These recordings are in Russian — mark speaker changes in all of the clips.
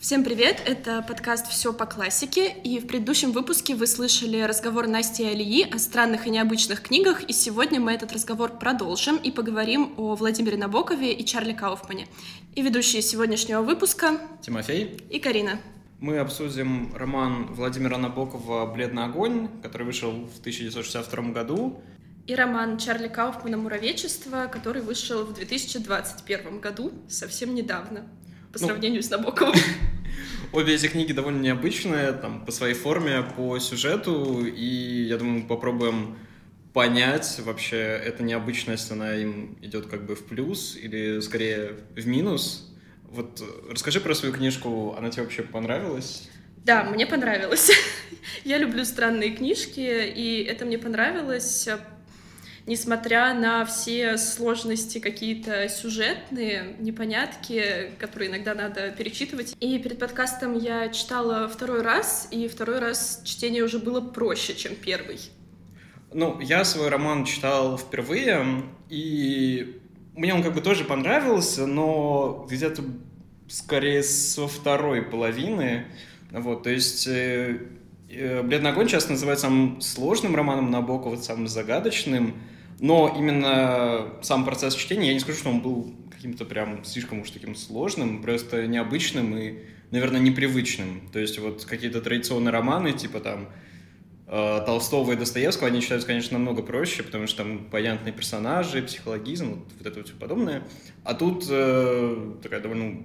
Speaker 1: Всем привет! Это подкаст «Все по классике», и в предыдущем выпуске вы слышали разговор Насти и Алии о странных и необычных книгах, и сегодня мы этот разговор продолжим и поговорим о Владимире Набокове и Чарли Кауфмане. И ведущие сегодняшнего выпуска
Speaker 2: Тимофей
Speaker 1: и Карина.
Speaker 2: Мы обсудим роман Владимира Набокова «Бледный огонь», который вышел в 1962 году.
Speaker 1: И роман Чарли Кауфмана «Муравечество», который вышел в 2021 году, совсем недавно по ну, сравнению с Набоковым.
Speaker 2: Обе эти книги довольно необычные, там, по своей форме, по сюжету, и я думаю, мы попробуем понять вообще, эта необычность, она им идет как бы в плюс или скорее в минус. Вот расскажи про свою книжку, она тебе вообще понравилась?
Speaker 1: Да, мне понравилось. Я люблю странные книжки, и это мне понравилось несмотря на все сложности какие-то сюжетные, непонятки, которые иногда надо перечитывать. И перед подкастом я читала второй раз, и второй раз чтение уже было проще, чем первый.
Speaker 2: Ну, я свой роман читал впервые, и мне он как бы тоже понравился, но где-то скорее со второй половины. Вот, то есть э, э, «Бледный огонь» часто называют самым сложным романом Набокова, самым загадочным. Но именно сам процесс чтения, я не скажу, что он был каким-то прям слишком уж таким сложным, просто необычным и, наверное, непривычным. То есть вот какие-то традиционные романы, типа там э, Толстого и Достоевского, они читаются, конечно, намного проще, потому что там понятные персонажи, психологизм, вот, вот это вот все подобное. А тут э, такая довольно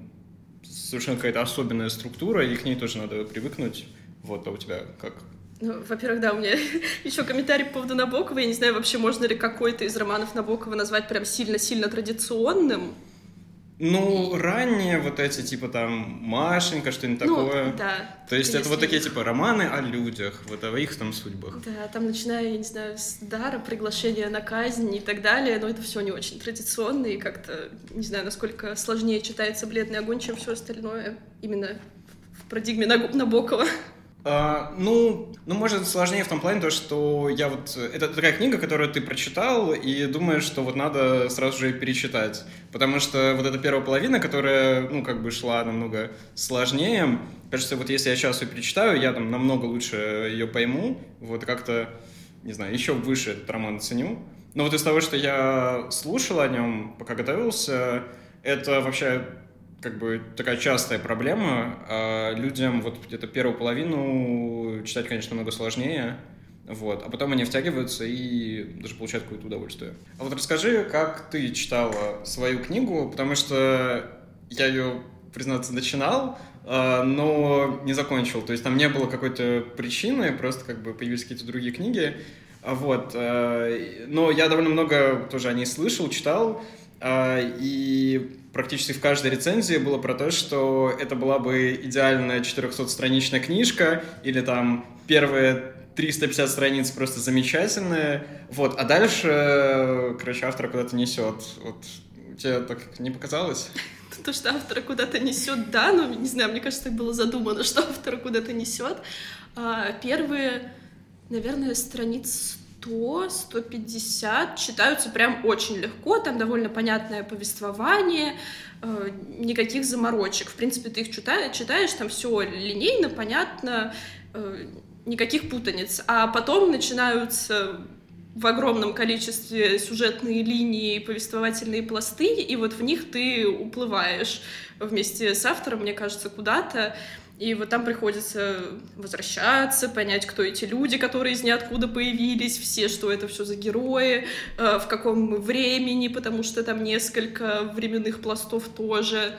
Speaker 2: совершенно какая-то особенная структура, и к ней тоже надо привыкнуть. Вот, а у тебя как?
Speaker 1: Ну, во-первых, да, у меня еще комментарий по поводу Набокова. Я не знаю, вообще можно ли какой-то из романов Набокова назвать прям сильно-сильно традиционным.
Speaker 2: Ну, ранние вот эти, типа там, Машенька, что-нибудь ну, такое.
Speaker 1: да.
Speaker 2: То есть это вот такие, типа, романы о людях, вот о их там судьбах.
Speaker 1: Да, там начиная, я не знаю, с дара, приглашения на казнь и так далее, но это все не очень традиционно и как-то, не знаю, насколько сложнее читается «Бледный огонь», чем все остальное именно в парадигме Набокова.
Speaker 2: А, ну, ну, может, сложнее в том плане, то, что я вот... Это такая книга, которую ты прочитал, и думаешь, что вот надо сразу же перечитать. Потому что вот эта первая половина, которая, ну, как бы шла намного сложнее, кажется, вот если я сейчас ее перечитаю, я там намного лучше ее пойму, вот как-то, не знаю, еще выше этот роман ценю. Но вот из того, что я слушал о нем, пока готовился, это вообще как бы такая частая проблема. А людям вот где-то первую половину читать, конечно, много сложнее. Вот. А потом они втягиваются и даже получают какое-то удовольствие. А вот расскажи, как ты читала свою книгу, потому что я ее, признаться, начинал, а, но не закончил. То есть там не было какой-то причины, просто как бы появились какие-то другие книги. Вот. А, но я довольно много тоже о ней слышал, читал. А, и практически в каждой рецензии было про то, что это была бы идеальная 400-страничная книжка, или там первые 350 страниц просто замечательные, вот, а дальше, короче, автора куда-то несет. Вот тебе так не показалось?
Speaker 1: То, что автора куда-то несет, да, но не знаю, мне кажется, так было задумано, что автора куда-то несет. А, первые, наверное, страниц 100-150 читаются прям очень легко, там довольно понятное повествование, э, никаких заморочек. В принципе, ты их читаешь, читаешь там все линейно, понятно, э, никаких путаниц. А потом начинаются в огромном количестве сюжетные линии, повествовательные пласты, и вот в них ты уплываешь вместе с автором, мне кажется, куда-то. И вот там приходится возвращаться, понять, кто эти люди, которые из ниоткуда появились, все, что это все за герои, э, в каком времени, потому что там несколько временных пластов тоже.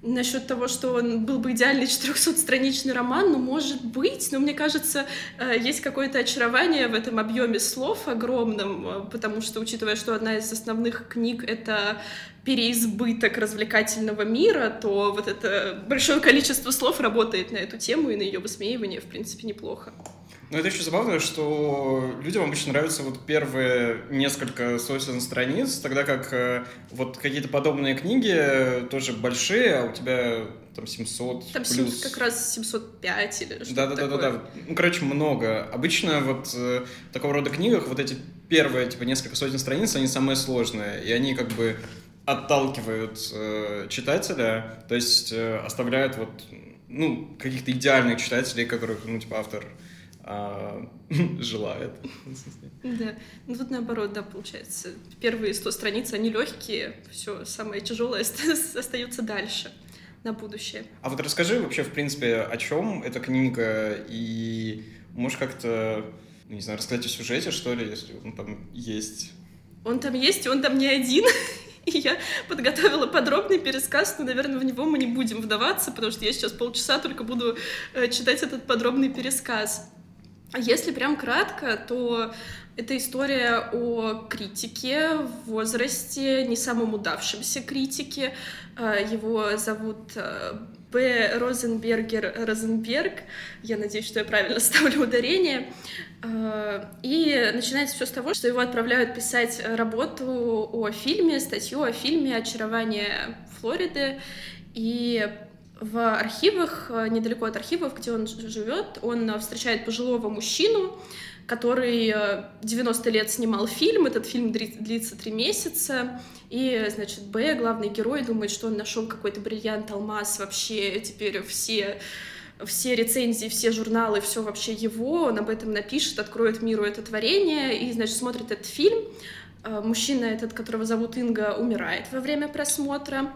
Speaker 1: Насчет того, что он был бы идеальный 400-страничный роман, ну, может быть, но мне кажется, э, есть какое-то очарование в этом объеме слов огромном, э, потому что, учитывая, что одна из основных книг — это переизбыток развлекательного мира, то вот это большое количество слов работает на эту тему, и на ее высмеивание, в принципе, неплохо.
Speaker 2: Ну, это еще забавно, что людям обычно нравятся вот первые несколько сотен страниц, тогда как э, вот какие-то подобные книги тоже большие, а у тебя там 700
Speaker 1: там
Speaker 2: плюс...
Speaker 1: как раз 705 или что-то да, да,
Speaker 2: такое. Да, да, да. Ну, короче, много. Обычно вот э, в такого рода книгах вот эти первые, типа, несколько сотен страниц, они самые сложные, и они как бы отталкивают э, читателя, то есть э, оставляют вот ну, каких-то идеальных читателей, которых, ну, типа, автор а, желает.
Speaker 1: Да, ну тут наоборот, да, получается. Первые 100 страниц, они легкие, все самое тяжелое остается дальше на будущее.
Speaker 2: А вот расскажи вообще, в принципе, о чем эта книга, и можешь как-то, ну, не знаю, рассказать о сюжете, что ли, если он там есть?
Speaker 1: Он там есть, и он там не один. И я подготовила подробный пересказ, но, наверное, в него мы не будем вдаваться, потому что я сейчас полчаса только буду э, читать этот подробный пересказ. А если прям кратко, то это история о критике в возрасте, не самом удавшемся критике. А, его зовут а, Б. Розенбергер Розенберг. Я надеюсь, что я правильно ставлю ударение. И начинается все с того, что его отправляют писать работу о фильме, статью о фильме «Очарование Флориды». И в архивах, э, недалеко от архивов, где он живет, он э, встречает пожилого мужчину, который 90 э, лет снимал фильм, этот фильм длится три месяца, и, значит, Б, главный герой, думает, что он нашел какой-то бриллиант, алмаз, вообще теперь все все рецензии, все журналы, все вообще его, он об этом напишет, откроет миру это творение, и, значит, смотрит этот фильм. Мужчина этот, которого зовут Инга, умирает во время просмотра.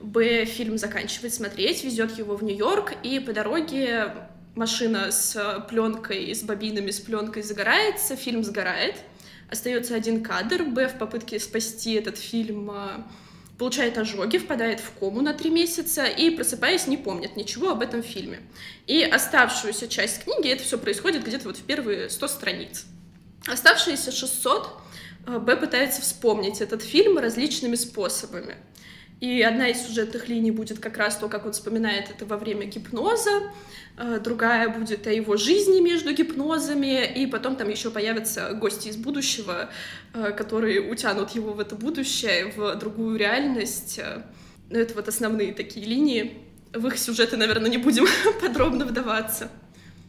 Speaker 1: Б, фильм заканчивает смотреть, везет его в Нью-Йорк, и по дороге машина с пленкой, с бобинами, с пленкой загорается, фильм сгорает, остается один кадр, Б в попытке спасти этот фильм а, получает ожоги, впадает в кому на три месяца и, просыпаясь, не помнит ничего об этом фильме. И оставшуюся часть книги, это все происходит где-то вот в первые 100 страниц. Оставшиеся 600 а, Б пытается вспомнить этот фильм различными способами. И одна из сюжетных линий будет как раз то, как он вспоминает это во время гипноза, э, другая будет о его жизни между гипнозами, и потом там еще появятся гости из будущего, э, которые утянут его в это будущее, в другую реальность. Ну, это вот основные такие линии. В их сюжеты, наверное, не будем подробно вдаваться.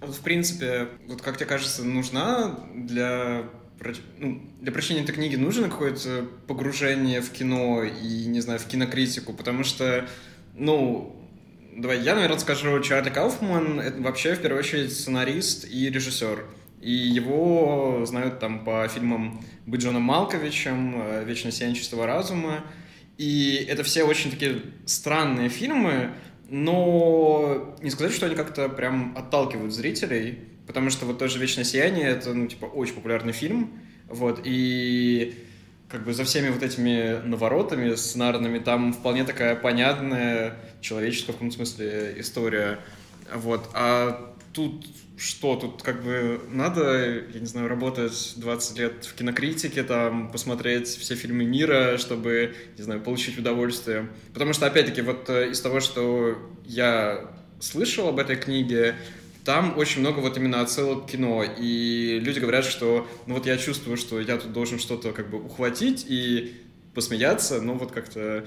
Speaker 2: В принципе, вот как тебе кажется, нужна для для прочтения этой книги нужно какое-то погружение в кино и, не знаю, в кинокритику, потому что, ну, давай я, наверное, скажу, Чарли Кауфман — это вообще, в первую очередь, сценарист и режиссер. И его знают там по фильмам «Быть Джоном Малковичем», «Вечное сияние разума». И это все очень такие странные фильмы, но не сказать, что они как-то прям отталкивают зрителей, потому что вот тоже «Вечное сияние» — это, ну, типа, очень популярный фильм, вот, и как бы за всеми вот этими наворотами сценарными там вполне такая понятная человеческая в каком смысле история, вот, а тут что, тут как бы надо, я не знаю, работать 20 лет в кинокритике, там, посмотреть все фильмы мира, чтобы, не знаю, получить удовольствие. Потому что, опять-таки, вот э, из того, что я слышал об этой книге, там очень много вот именно отсылок к кино, и люди говорят, что ну вот я чувствую, что я тут должен что-то как бы ухватить и посмеяться, но вот как-то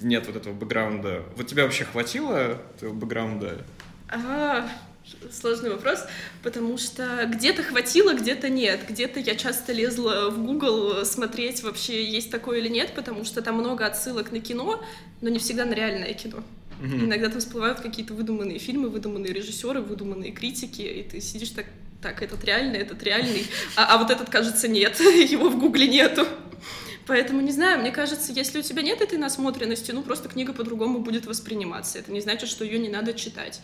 Speaker 2: нет вот этого бэкграунда. Вот тебя вообще хватило этого бэкграунда?
Speaker 1: А, сложный вопрос, потому что где-то хватило, где-то нет. Где-то я часто лезла в Google смотреть, вообще есть такое или нет, потому что там много отсылок на кино, но не всегда на реальное кино. Угу. Иногда там всплывают какие-то выдуманные фильмы, выдуманные режиссеры, выдуманные критики, и ты сидишь так, так, этот реальный, этот реальный, а, а вот этот, кажется, нет, его в гугле нету. Поэтому, не знаю, мне кажется, если у тебя нет этой насмотренности, ну, просто книга по-другому будет восприниматься. Это не значит, что ее не надо читать.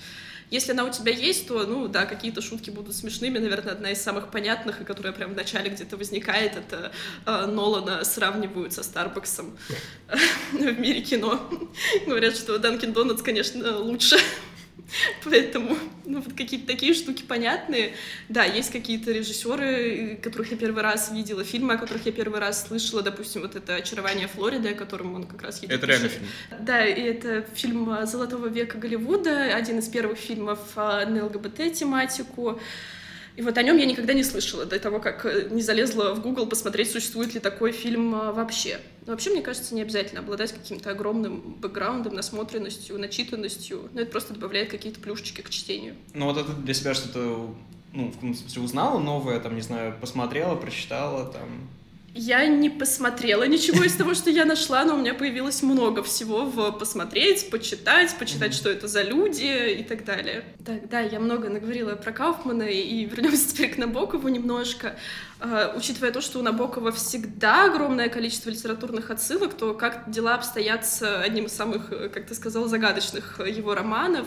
Speaker 1: Если она у тебя есть, то, ну, да, какие-то шутки будут смешными. Наверное, одна из самых понятных, и которая прям в начале где-то возникает, это э, Нолана сравнивают со Старбаксом в мире кино. Говорят, что Данкин Донатс, конечно, лучше. Поэтому, ну, вот какие-то такие штуки понятные. Да, есть какие-то режиссеры, которых я первый раз видела, фильмы, о которых я первый раз слышала, допустим, вот это «Очарование Флориды», о котором он как раз
Speaker 2: едет. Это реально фильм.
Speaker 1: Да, и это фильм «Золотого века Голливуда», один из первых фильмов а, на ЛГБТ-тематику. И вот о нем я никогда не слышала до того, как э, не залезла в Google посмотреть, существует ли такой фильм а, вообще. Но вообще, мне кажется, не обязательно обладать каким-то огромным бэкграундом, насмотренностью, начитанностью. Но это просто добавляет какие-то плюшечки к чтению.
Speaker 2: Ну вот это для себя что-то, ну, в каком смысле узнала новое, там, не знаю, посмотрела, прочитала, там...
Speaker 1: Я не посмотрела ничего из того, что я нашла, но у меня появилось много всего в посмотреть, почитать, почитать, что это за люди и так далее. Так, да, я много наговорила про Кауфмана, и вернемся теперь к Набокову немножко. Uh, учитывая то, что у Набокова всегда огромное количество литературных отсылок, то как дела обстоят с одним из самых, как ты сказал, загадочных его романов,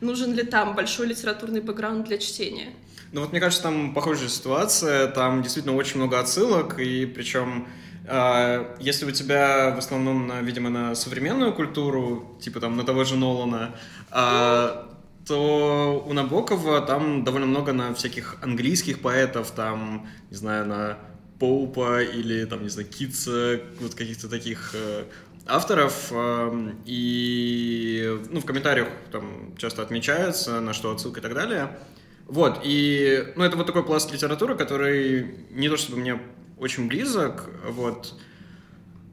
Speaker 1: нужен ли там большой литературный бэкграунд для чтения?
Speaker 2: Ну вот мне кажется, там похожая ситуация, там действительно очень много отсылок, и причем э, если у тебя в основном, на, видимо, на современную культуру, типа там на того же Нолана, э, то у Набокова там довольно много на всяких английских поэтов, там, не знаю, на Поупа или там, не знаю, Китса, вот каких-то таких э, авторов, э, и ну, в комментариях там часто отмечается, на что отсылка и так далее. Вот, и, ну, это вот такой пласт литературы, который не то чтобы мне очень близок, вот,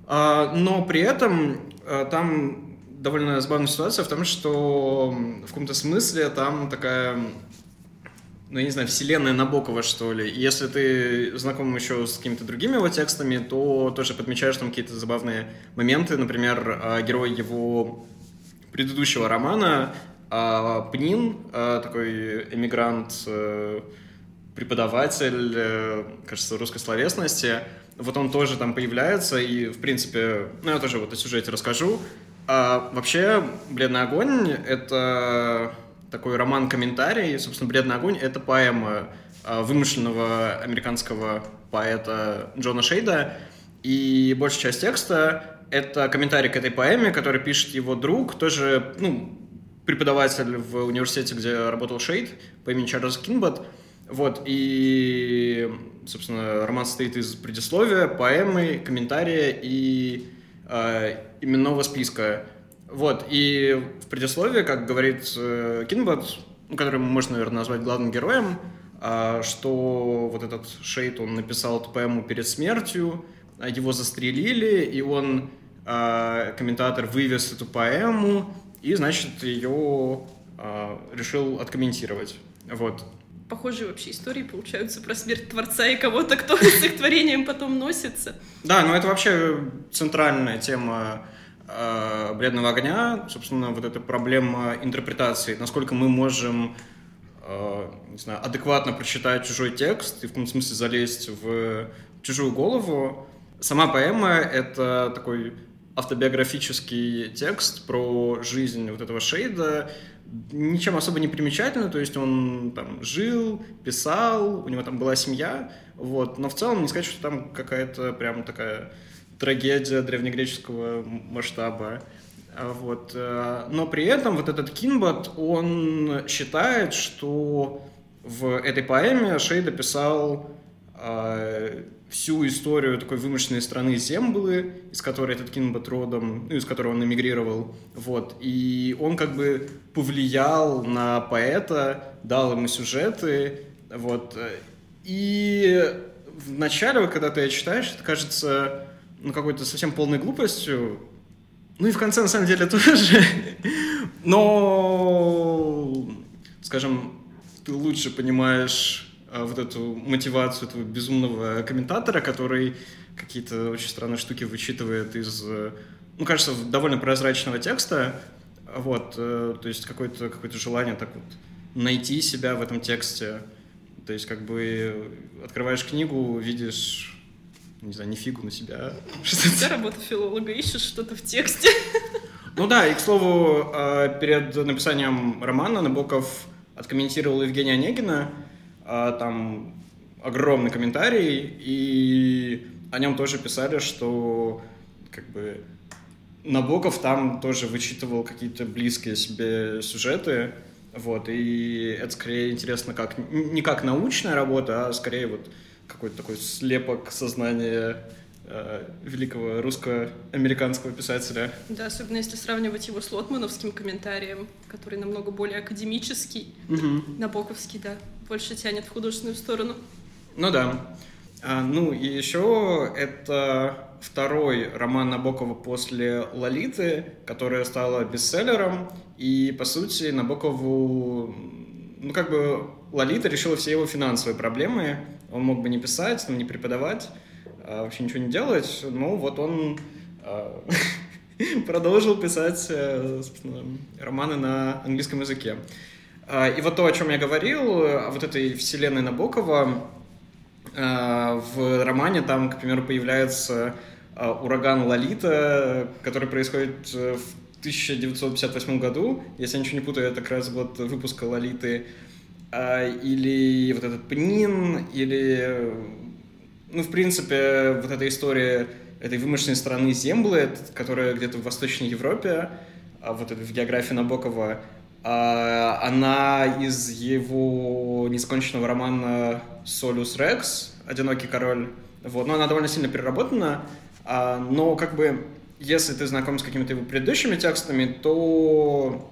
Speaker 2: а, но при этом а, там довольно забавная ситуация в том, что в каком-то смысле там такая, ну, я не знаю, вселенная Набокова, что ли. И если ты знаком еще с какими-то другими его текстами, то тоже подмечаешь там какие-то забавные моменты. Например, а, герой его предыдущего романа а Пнин, а, такой эмигрант, э, преподаватель, э, кажется, русской словесности, вот он тоже там появляется, и, в принципе, ну, я тоже вот о сюжете расскажу. А вообще, «Бледный огонь» — это такой роман-комментарий. Собственно, «Бледный огонь» — это поэма вымышленного американского поэта Джона Шейда, и большая часть текста — это комментарий к этой поэме, который пишет его друг, тоже, ну, преподаватель в университете, где работал Шейд по имени Чарльз Кинбот. Вот, и, собственно, роман состоит из предисловия, поэмы, комментария и э, именного списка. Вот, и в предисловии, как говорит э, Кинбот, ну, который можно, наверное, назвать главным героем, э, что вот этот Шейд, он написал эту поэму перед смертью, его застрелили, и он, э, комментатор, вывез эту поэму, и, значит, ее э, решил откомментировать. Вот.
Speaker 1: Похожие вообще истории получаются про смерть Творца и кого-то, кто с их творением потом носится.
Speaker 2: Да, но это вообще центральная тема э, «Бледного огня», собственно, вот эта проблема интерпретации, насколько мы можем э, не знаю, адекватно прочитать чужой текст и в каком смысле залезть в чужую голову. Сама поэма — это такой автобиографический текст про жизнь вот этого Шейда, ничем особо не примечательно, то есть он там жил, писал, у него там была семья, вот, но в целом не сказать, что там какая-то прям такая трагедия древнегреческого масштаба. А вот. Э, но при этом вот этот Кинбот, он считает, что в этой поэме Шейда писал э, всю историю такой вымышленной страны Земблы, из которой этот Кинбот родом, ну, из которого он эмигрировал, вот, и он как бы повлиял на поэта, дал ему сюжеты, вот, и в начале, когда ты читаешь, это кажется, ну, какой-то совсем полной глупостью, ну и в конце, на самом деле, тоже, но, скажем, ты лучше понимаешь вот эту мотивацию этого безумного комментатора, который какие-то очень странные штуки вычитывает из, ну, кажется, довольно прозрачного текста, вот, э, то есть какое-то какое желание так вот найти себя в этом тексте, то есть как бы открываешь книгу, видишь, не знаю, не фигу на себя.
Speaker 1: Что работа филолога, ищешь что-то в тексте.
Speaker 2: Ну да, и, к слову, перед написанием романа Набоков откомментировал Евгения Онегина, а, там огромный комментарий, и о нем тоже писали, что как бы Набоков там тоже вычитывал какие-то близкие себе сюжеты, вот, и это скорее интересно как, не как научная работа, а скорее вот какой-то такой слепок сознания э, великого русско-американского писателя.
Speaker 1: Да, особенно если сравнивать его с Лотмановским комментарием, который намного более академический,
Speaker 2: угу.
Speaker 1: набоковский, да больше тянет в художественную сторону.
Speaker 2: Ну да. А, ну и еще это второй роман Набокова после «Лолиты», которая стала бестселлером. И, по сути, Набокову... Ну, как бы Лолита решила все его финансовые проблемы. Он мог бы не писать, там, не преподавать. а, вообще ничего не делать, ну вот он а, продолжил писать э, романы на английском языке. А, и вот то, о чем я говорил, о вот этой вселенной Набокова, в романе там, к примеру, появляется ураган Лолита, который происходит в 1958 году, если я ничего не путаю, это как раз год выпуска Лолиты, или вот этот Пнин, или, ну, в принципе, вот эта история этой вымышленной страны Землы, которая где-то в Восточной Европе, а вот это в географии Набокова, а, она из его несконченного романа «Солюс Рекс», «Одинокий король». Вот. Но она довольно сильно переработана, а, но как бы если ты знаком с какими-то его предыдущими текстами, то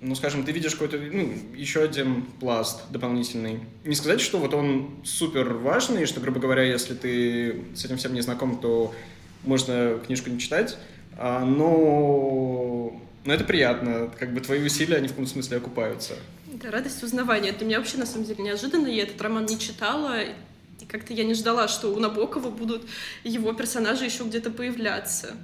Speaker 2: ну, скажем, ты видишь какой-то, ну, еще один пласт дополнительный. Не сказать, что вот он супер важный, что, грубо говоря, если ты с этим всем не знаком, то можно книжку не читать, а, но, но это приятно, как бы твои усилия, они в каком-то смысле окупаются.
Speaker 1: Да, радость узнавания. Для меня вообще, на самом деле, неожиданно. Я этот роман не читала, и как-то я не ждала, что у Набокова будут его персонажи еще где-то появляться.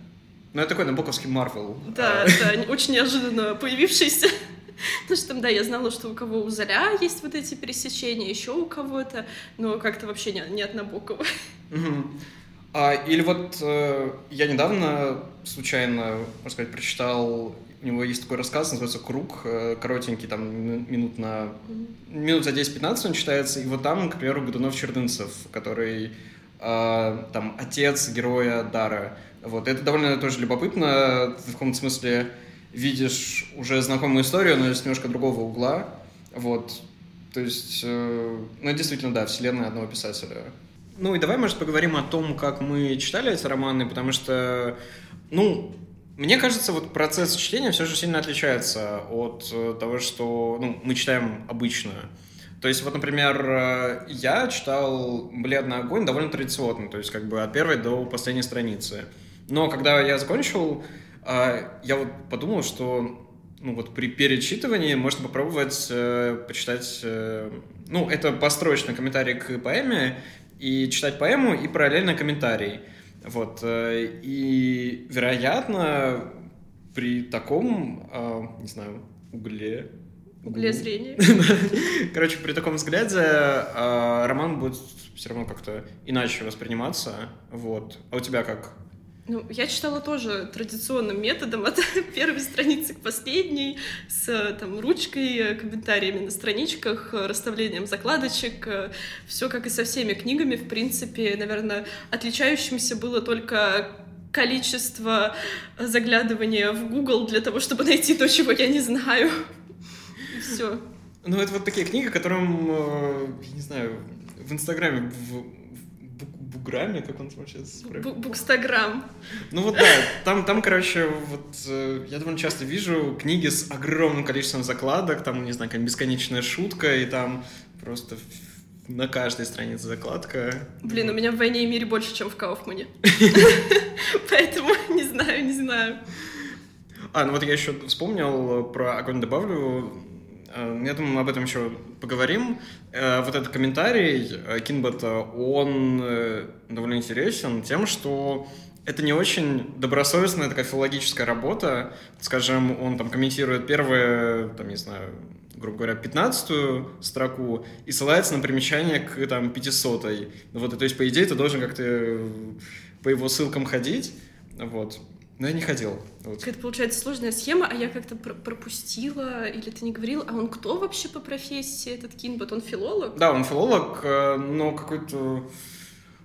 Speaker 2: Ну, это такой набоковский Марвел.
Speaker 1: Да, да, очень неожиданно появившийся. Потому что там, да, я знала, что у кого у Заря есть вот эти пересечения, еще у кого-то, но как-то вообще не, не от Набокова.
Speaker 2: Угу. А, или вот э, я недавно случайно, можно сказать, прочитал, у него есть такой рассказ, называется «Круг», э, коротенький, там минут на... Минут за 10-15 он читается, и вот там, к примеру, Годунов-Чердынцев, который э, там отец героя Дара. Вот, это довольно тоже любопытно, ты в каком-то смысле видишь уже знакомую историю, но с немножко другого угла, вот, то есть, э, ну, действительно, да, вселенная одного писателя. Ну и давай, может, поговорим о том, как мы читали эти романы, потому что, ну, мне кажется, вот процесс чтения все же сильно отличается от э, того, что ну, мы читаем обычно. То есть, вот, например, э, я читал «Бледный огонь» довольно традиционно, то есть как бы от первой до последней страницы. Но когда я закончил, э, я вот подумал, что ну вот при перечитывании можно попробовать почитать, ну это построчный комментарий к поэме, и читать поэму, и параллельно комментарий. Вот. Э, и, вероятно, при таком, э, не знаю, угле...
Speaker 1: Угле зрения.
Speaker 2: Короче, при таком взгляде э, роман будет все равно как-то иначе восприниматься. Вот. А у тебя как?
Speaker 1: Ну, я читала тоже традиционным методом от первой страницы к последней, с там, ручкой, комментариями на страничках, расставлением закладочек. Все как и со всеми книгами, в принципе, наверное, отличающимся было только количество заглядывания в Google для того, чтобы найти то, чего я не знаю. Все.
Speaker 2: Ну, это вот такие книги, которым, э, я не знаю, в Инстаграме буграми, как он там сейчас?
Speaker 1: Букстаграм.
Speaker 2: Ну вот да, там, там, короче, вот э, я довольно часто вижу книги с огромным количеством закладок, там, не знаю, как бесконечная шутка, и там просто на каждой странице закладка.
Speaker 1: Блин, у меня в «Войне и мире» больше, чем в Кауфмане. Поэтому не знаю, не знаю.
Speaker 2: А, ну вот я еще вспомнил про огонь добавлю. Э, я думаю, мы об этом еще поговорим. Э, вот этот комментарий э, Кинбота, он довольно интересен тем, что это не очень добросовестная такая филологическая работа. Скажем, он там комментирует первую, там, не знаю, грубо говоря, 15 строку и ссылается на примечание к там 500 -й. Вот, то есть, по идее, ты должен как-то по его ссылкам ходить. Вот. Но я не ходил.
Speaker 1: Вот. Какая-то получается сложная схема, а я как-то пр пропустила, или ты не говорил, а он кто вообще по профессии, этот Кинбот? Он филолог?
Speaker 2: Да, он филолог, э, но какой-то...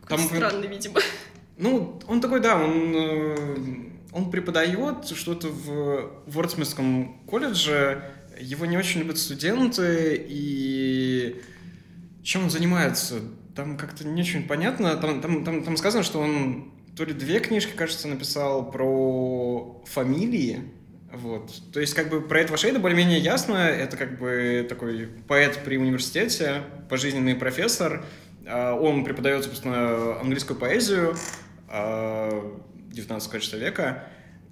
Speaker 1: Какой Там... странный, видимо.
Speaker 2: Ну, он такой, да, он, э, он преподает что-то в Вордсмитском колледже, его не очень любят студенты, и чем он занимается? Там как-то не очень понятно. Там, там, там, там сказано, что он то ли две книжки, кажется, написал про фамилии. Вот. То есть, как бы, про этого Шейда более-менее ясно. Это, как бы, такой поэт при университете, пожизненный профессор. А, он преподает, собственно, английскую поэзию 19 кажется, века.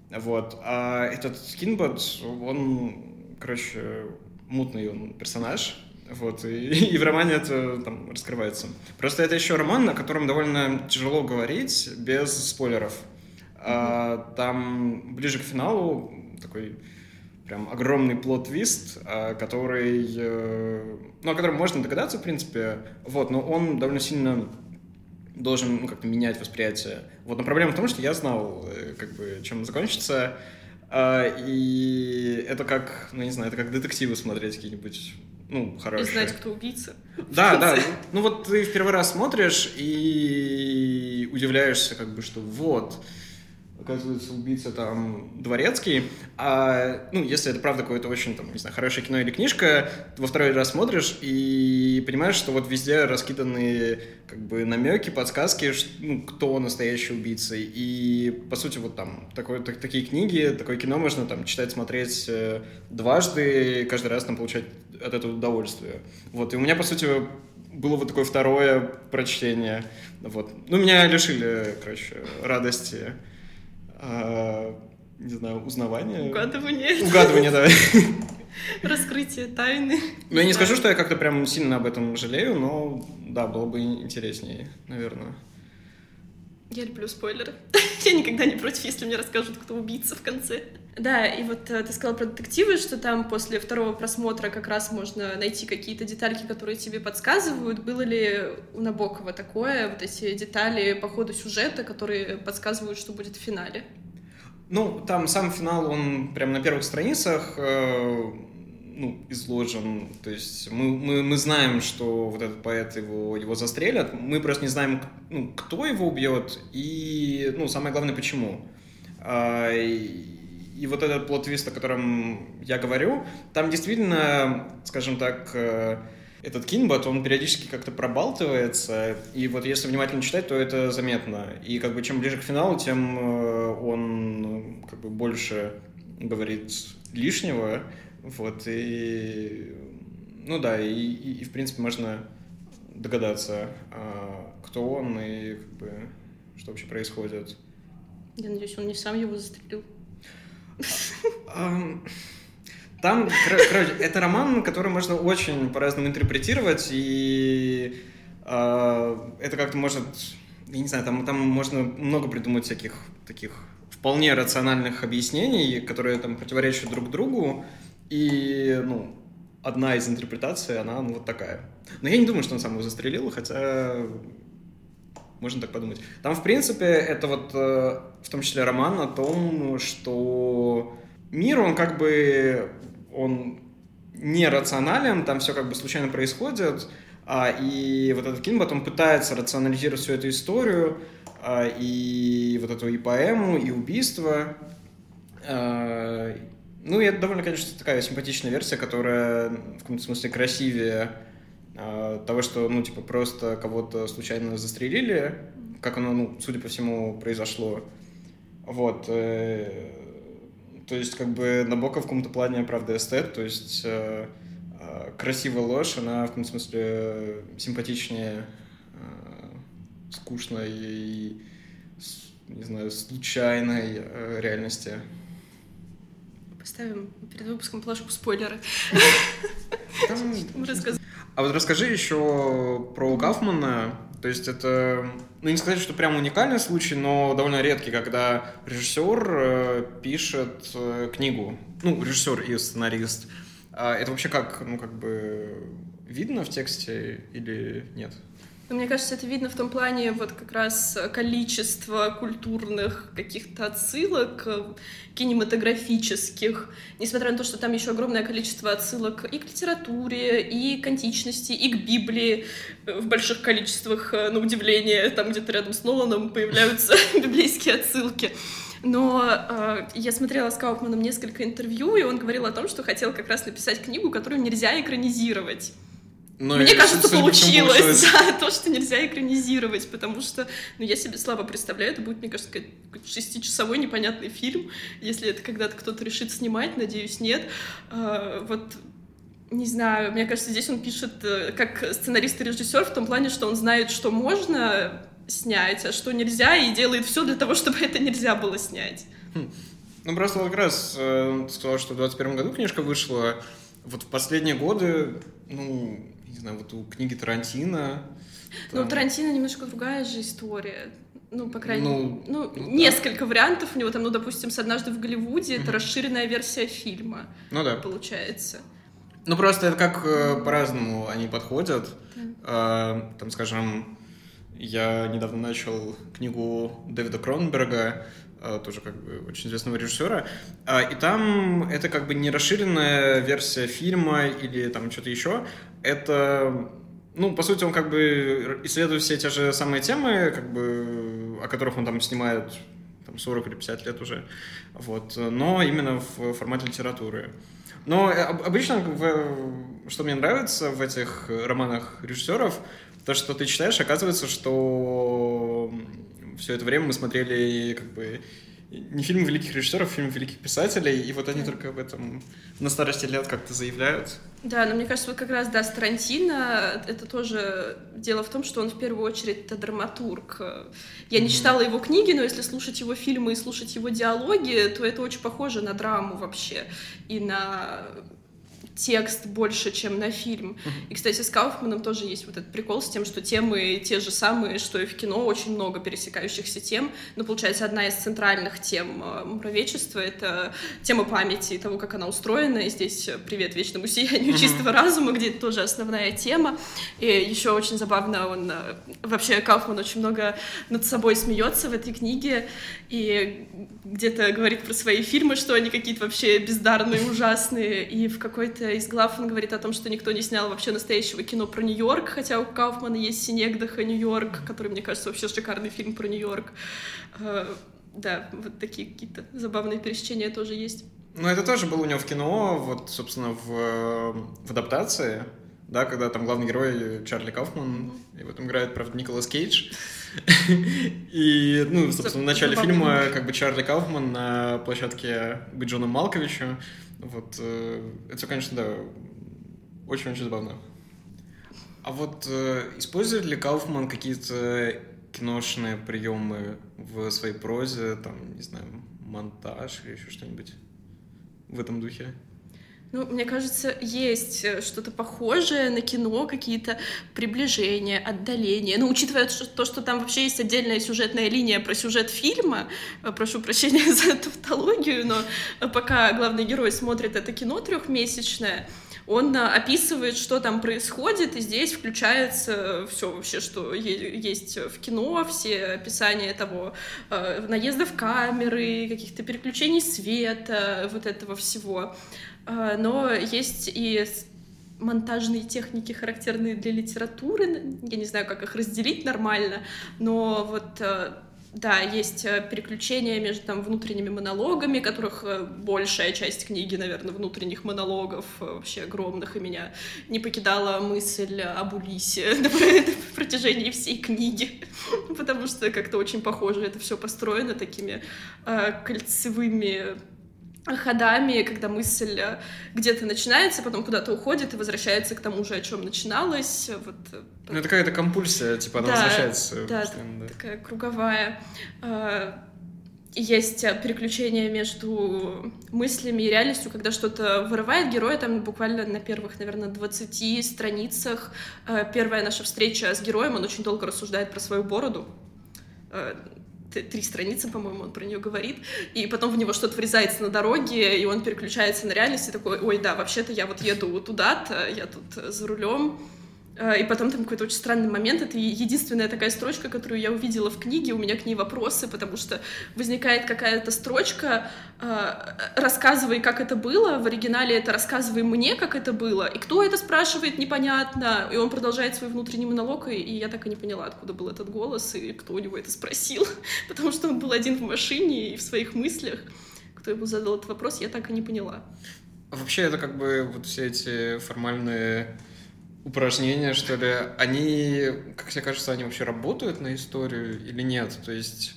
Speaker 2: Вот. А этот Кинбот, он, короче, мутный он персонаж. Вот, и, и в романе это там раскрывается. Просто это еще роман, о котором довольно тяжело говорить без спойлеров. А, там ближе к финалу такой прям огромный плод-твист, а, который, э, ну, о котором можно догадаться, в принципе, вот, но он довольно сильно должен ну, как-то менять восприятие. Вот, но проблема в том, что я знал, э, как бы, чем закончится, а, и это как, ну, не знаю, это как детективы смотреть какие-нибудь ну, хорошие.
Speaker 1: И знать, кто убийца.
Speaker 2: Да, да. Ну вот ты в первый раз смотришь и удивляешься, как бы, что вот, оказывается, убийца там дворецкий. А, ну, если это правда какое-то очень, там, не знаю, хорошее кино или книжка, во второй раз смотришь и понимаешь, что вот везде раскиданы как бы намеки, подсказки, ну, кто настоящий убийца. И, по сути, вот там такой, так, такие книги, такое кино можно там читать, смотреть э, дважды, каждый раз там получать от этого удовольствие. Вот, и у меня, по сути, было вот такое второе прочтение. Вот. Ну, меня лишили, короче, радости а, не знаю, узнавание.
Speaker 1: Угадывание.
Speaker 2: Угадывание, да.
Speaker 1: Раскрытие тайны.
Speaker 2: Ну, я не скажу, что я как-то прям сильно об этом жалею, но да, было бы интереснее, наверное.
Speaker 1: Я люблю спойлеры. Я никогда не против, если мне расскажут, кто убийца в конце. Да, и вот э, ты сказала про детективы, что там после второго просмотра как раз можно найти какие-то детальки, которые тебе подсказывают. Было ли у Набокова такое, вот эти детали по ходу сюжета, которые подсказывают, что будет в финале?
Speaker 2: Ну, там сам финал, он прям на первых страницах э, ну, изложен. То есть мы, мы, мы знаем, что вот этот поэт его, его застрелят. Мы просто не знаем, ну, кто его убьет и, ну, самое главное, почему. А, и, и вот этот плод-твист, о котором я говорю, там действительно, скажем так, э, этот кинбот, он периодически как-то пробалтывается, и вот если внимательно читать, то это заметно. И как бы чем ближе к финалу, тем э, он ну, как бы больше говорит лишнего, вот, и, ну да, и, и, и в принципе можно догадаться, а, кто он и как бы, что вообще происходит.
Speaker 1: Я надеюсь, он не сам его застрелил.
Speaker 2: Там, короче, это роман, который можно очень по-разному интерпретировать, и э, это как-то может, я не знаю, там, там можно много придумать всяких таких вполне рациональных объяснений, которые там противоречат друг другу, и, ну, одна из интерпретаций, она ну, вот такая. Но я не думаю, что он сам его застрелил, хотя можно так подумать. Там, в принципе, это вот э, в том числе роман о том, что мир, он как бы, он нерационален, там все как бы случайно происходит, а, и вот этот Кинбот, он пытается рационализировать всю эту историю, а, и вот эту и поэму, и убийство, а, ну, и это довольно, конечно, такая симпатичная версия, которая в каком-то смысле красивее э, того, что, ну, типа, просто кого-то случайно застрелили, как оно, ну, судя по всему, произошло. Вот. Э, то есть, как бы, Набоков в каком-то плане, правда, эстет, то есть э, э, красивая ложь, она в каком-то смысле симпатичнее э, скучной и, не знаю, случайной э, реальности.
Speaker 1: Поставим перед выпуском плашку спойлеры.
Speaker 2: А вот расскажи еще про Гафмана. То есть это, ну не сказать, что прям уникальный случай, но довольно редкий, когда режиссер э, пишет э, книгу. Ну, режиссер и сценарист. А это вообще как, ну как бы видно в тексте или нет?
Speaker 1: Но мне кажется, это видно в том плане вот как раз количество культурных каких-то отсылок э, кинематографических, несмотря на то, что там еще огромное количество отсылок и к литературе, и к античности, и к Библии э, в больших количествах, э, на удивление, там где-то рядом с Ноланом появляются библейские отсылки. Но э, я смотрела с Кауфманом несколько интервью, и он говорил о том, что хотел как раз написать книгу, которую нельзя экранизировать. Но Мне кажется, получилось, да, то, что нельзя экранизировать, потому что, ну, я себе слабо представляю, это будет, мне кажется, какой-то шестичасовой непонятный фильм, если это когда-то кто-то решит снимать, надеюсь, нет. А, вот не знаю, мне кажется, здесь он пишет э, как сценарист и режиссер в том плане, что он знает, что можно снять, а что нельзя, и делает все для того, чтобы это нельзя было снять.
Speaker 2: Хм. Ну, просто вот как раз э, ты сказал, что в 21 году книжка вышла. Вот в последние годы ну, не знаю, вот у книги Тарантино.
Speaker 1: Ну, у Тарантино немножко другая же история. Ну, по крайней
Speaker 2: Ну,
Speaker 1: мере, ну,
Speaker 2: ну,
Speaker 1: несколько вариантов у него там, ну, допустим, с «Однажды в Голливуде» это расширенная версия фильма,
Speaker 2: Ну да.
Speaker 1: получается.
Speaker 2: Ну просто это как э, по-разному они подходят. Э, там, скажем, я недавно начал книгу Дэвида Кроненберга, э, тоже как бы очень известного режиссера, А, и там это как бы не расширенная версия фильма или там что-то еще, это ну, по сути, он как бы исследует все те же самые темы, как бы, о которых он там снимает там, 40 или 50 лет уже, вот, но именно в формате литературы. Но э, об- обычно, что мне нравится в этих романах режиссеров, то, что ты читаешь, оказывается, что все это время мы смотрели как бы не фильмы великих режиссеров, а фильмы великих писателей, и вот они только об этом на старости лет как-то заявляют.
Speaker 1: Да, но мне кажется, вот как раз, да, с Тарантино это тоже дело в том, что он в первую очередь это драматург. Я не
Speaker 2: Мгм.
Speaker 1: читала его книги, но если слушать его фильмы и слушать его диалоги, то это очень похоже на драму вообще и на текст больше, чем на фильм. И, кстати, с Кауфманом тоже есть вот этот прикол с тем, что темы те же самые, что и в кино, очень много пересекающихся тем. Но, получается, одна из центральных тем э, муравечества — это тема памяти и того, как она устроена. И здесь э, привет вечному сиянию чистого разума, где это тоже основная тема. И еще очень забавно, он э, вообще Кауфман очень много над собой смеется в этой книге и где-то говорит про свои фильмы, что они какие-то вообще бездарные, ужасные. И в какой-то из глав он говорит о том, что никто не снял вообще настоящего кино про Нью-Йорк, хотя у Кауфмана есть Синегдаха Нью-Йорк, который, мне кажется, вообще шикарный фильм про Нью-Йорк. Э, Да, вот такие какие-то забавные пересечения тоже есть.
Speaker 2: Ну, это тоже было у него в кино, вот, собственно, в, э, в адаптации, да, когда там главный герой Чарли Кауфман, и в этом играет, правда, Николас Кейдж. И, ну, собственно, в начале фильма как бы Чарли Кауфман на площадке к Джону Малковичу. Вот, э, это конечно, да, очень-очень забавно. А вот э, использует ли Кауфман какие-то киношные приемы в своей прозе, там, не знаю, монтаж или еще что-нибудь в этом духе?
Speaker 1: Ну, мне кажется, есть э, что-то похожее на кино, какие-то приближения, отдаления. Ну, учитывая то, что там вообще есть отдельная сюжетная линия про сюжет фильма, э, прошу прощения за тавтологию, но э, пока главный герой смотрит это кино трехмесячное, он описывает, что там происходит, и здесь включается все вообще, что есть в кино, все описания того, э, наездов камеры, каких-то переключений света, вот этого всего. А, Но есть и монтажные техники, характерные для литературы. Я не знаю, как их разделить нормально, но вот э, да, есть э, переключения между там, внутренними монологами, которых э, большая часть книги, наверное, внутренних монологов вообще огромных, и меня не покидала мысль об Улисе на протяжении всей книги, потому что как-то очень похоже это все построено такими кольцевыми ходами, когда мысль э, где-то начинается, потом куда-то уходит и возвращается к тому же, о чем начиналось. Вот э,
Speaker 2: Ну, это какая-то компульсия, типа, она
Speaker 1: Да,
Speaker 2: возвращается
Speaker 1: да,
Speaker 2: да.
Speaker 1: такая круговая. Э, Есть переключение между мыслями и реальностью, когда что-то вырывает героя, там буквально на первых, наверное, 20 страницах. э, Первая наша встреча с героем, он очень долго рассуждает про свою бороду. Три страницы, по-моему, он про нее говорит, и потом в него что-то врезается на дороге, и он переключается на реальность, и такой, ой, да, вообще-то я вот еду туда-то, я тут за рулем, И потом там какой-то очень странный момент. Это единственная такая строчка, которую я увидела в книге. У меня к ней вопросы, потому что возникает какая-то строчка э, «Рассказывай, как это было». В оригинале это «Рассказывай мне, как это было». И кто это спрашивает, непонятно. И он продолжает свой внутренний монолог, и я так и не поняла, откуда был этот голос, и кто у него это спросил. Потому что он был один в машине и в своих мыслях. Кто ему задал этот вопрос, я так и не поняла.
Speaker 2: А Вообще, это как бы вот все эти формальные упражнения, что ли, они, как тебе кажется, они вообще работают на историю или нет? То есть,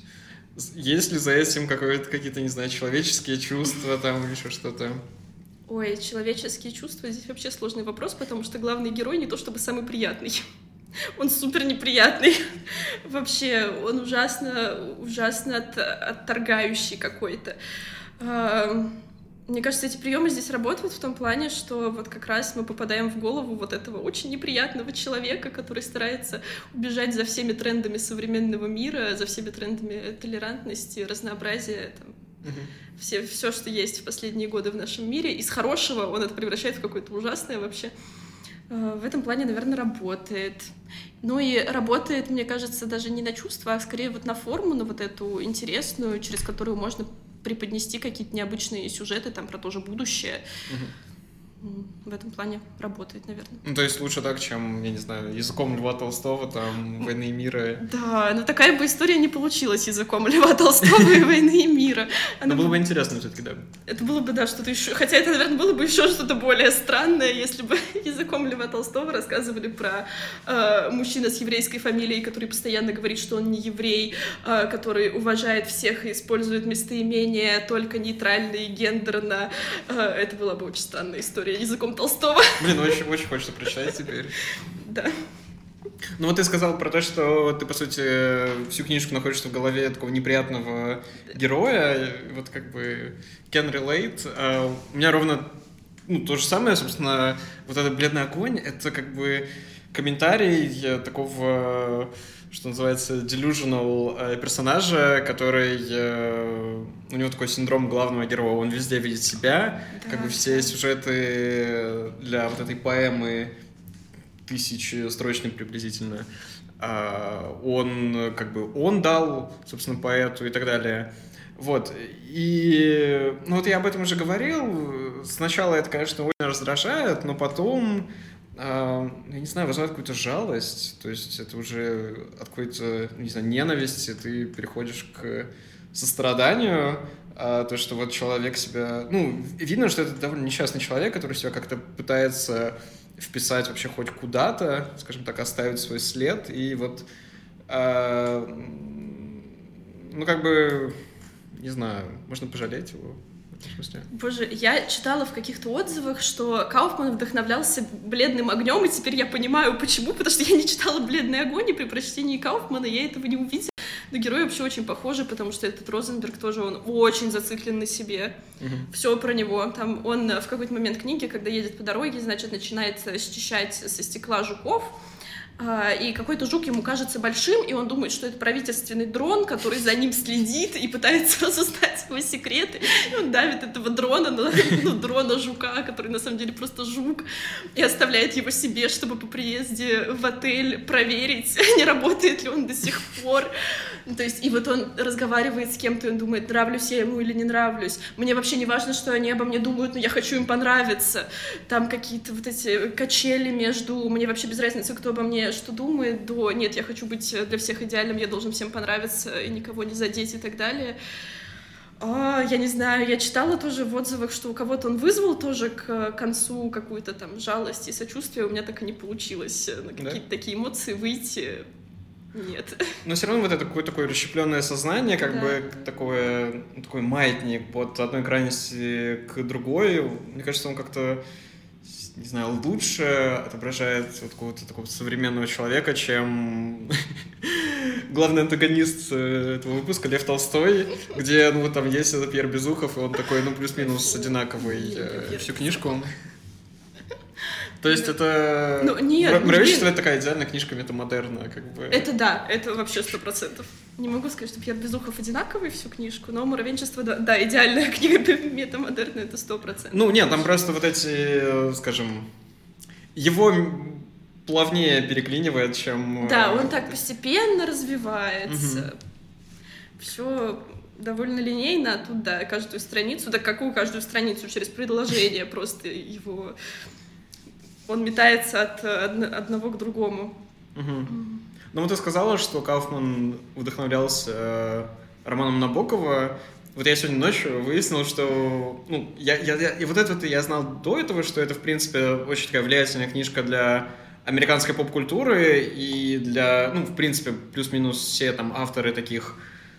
Speaker 2: есть ли за этим какие-то, не знаю, человеческие чувства там или еще что-то?
Speaker 1: Ой, человеческие чувства здесь вообще сложный вопрос, потому что главный герой не то чтобы самый приятный. Он супер неприятный. Вообще, он ужасно, ужасно от- отторгающий какой-то. Мне кажется, эти приемы здесь работают в том плане, что вот как раз мы попадаем в голову вот этого очень неприятного человека, который старается убежать за всеми трендами современного мира, за всеми трендами толерантности, разнообразия, там, угу. все, все, что есть в последние годы в нашем мире. Из хорошего он это превращает в какое-то ужасное вообще. Э, в этом плане, наверное, работает. Ну и работает, мне кажется, даже не на чувства, а скорее вот на форму, на вот эту интересную, через которую можно преподнести какие-то необычные сюжеты там про то же будущее. Угу в этом плане работает, наверное.
Speaker 2: Ну, то есть лучше так, чем, я не знаю, языком Льва Толстого, там, «Войны и мира».
Speaker 1: Да, но такая бы история не получилась языком Льва Толстого и «Войны и мира».
Speaker 2: Она было бы интересно все-таки, да.
Speaker 1: Это было бы, да, что-то еще... Хотя это, наверное, было бы еще что-то более странное, если бы языком Льва Толстого рассказывали про э, мужчину с еврейской фамилией, который постоянно говорит, что он не еврей, э, который уважает всех и использует местоимения только нейтрально и гендерно. Э, это была бы очень странная история языком Толстого.
Speaker 2: Блин, очень, очень хочется прочитать теперь.
Speaker 1: Да.
Speaker 2: Ну вот ты сказал про то, что ты, по сути, всю книжку находишься в голове такого неприятного героя, вот как бы can relate. А у меня ровно ну, то же самое, собственно, вот этот бледный огонь, это как бы комментарий такого что называется, delusional э, персонажа, который... Э, у него такой синдром главного героя, он везде видит себя, да, как бы все сюжеты для вот этой поэмы тысячи строчных приблизительно, а, он как бы он дал, собственно, поэту и так далее. Вот. И ну вот я об этом уже говорил. Сначала это, конечно, очень раздражает, но потом я не знаю, вызывает какую-то жалость, то есть это уже от какой-то, не знаю, ненависти ты переходишь к состраданию, а то, что вот человек себя... Ну, видно, что это довольно несчастный человек, который себя как-то пытается вписать вообще хоть куда-то, скажем так, оставить свой след, и вот... А, ну, как бы, не знаю, можно пожалеть его,
Speaker 1: смысле? Боже, я читала в каких-то отзывах, что Кауфман вдохновлялся бледным огнем, и теперь я понимаю, почему, потому что я не читала бледный огонь, и при прочтении Кауфмана я этого не увидела. Но герои вообще очень похожи, потому что этот Розенберг тоже, он очень зациклен на себе. Угу. Все про него. Там он в какой-то момент книги, когда едет по дороге, значит, начинает счищать со стекла жуков, и какой-то жук ему кажется большим, и он думает, что это правительственный дрон, который за ним следит и пытается разузнать его секреты. И он давит этого дрона на ну, дрона жука, который на самом деле просто жук, и оставляет его себе, чтобы по приезде в отель проверить, не работает ли он до сих пор. То есть, и вот он разговаривает с кем-то, и он думает, нравлюсь я ему или не нравлюсь. Мне вообще не важно, что они обо мне думают, но я хочу им понравиться. Там какие-то вот эти качели между «мне вообще без разницы, кто обо мне что думает, до «нет, я хочу быть для всех идеальным, я должен всем понравиться и никого не задеть» и так далее. А, я не знаю, я читала тоже в отзывах, что у кого-то он вызвал тоже к концу какую-то там жалость и сочувствие, у меня так и не получилось на какие-то да? такие эмоции выйти. Нет.
Speaker 2: Но все равно вот это такое, такое расщепленное сознание, как да. бы такое, такой маятник от одной крайности к другой. Мне кажется, он как-то не знаю, лучше отображает вот какого-то такого современного человека, чем главный антагонист э, этого выпуска Лев Толстой, где, ну, там есть Пьер Безухов, и он такой, ну, плюс-минус одинаковый э, всю книжку. То есть это... Ну, нет, Муравейщество — это такая идеальная книжка метамодерна, как бы.
Speaker 1: Это да, это вообще сто процентов. Не могу сказать, что Пьер Безухов одинаковый всю книжку, но муравенчество, да, да идеальная книга метамодерна, это сто процентов.
Speaker 2: Ну, нет, там просто вот эти, скажем, его плавнее переклинивает, чем...
Speaker 1: Да, он так постепенно развивается. Угу. Все довольно линейно, а тут, да, каждую страницу, да какую каждую страницу через предложение просто его он метается от одного к другому.
Speaker 2: Угу. Ну вот ты сказала, что Кауфман вдохновлялся э, романом Набокова. Вот я сегодня ночью выяснил, что ну, я, я, я, и вот это я знал до этого, что это, в принципе, очень такая влиятельная книжка для американской поп-культуры и для, ну, в принципе, плюс-минус все там авторы таких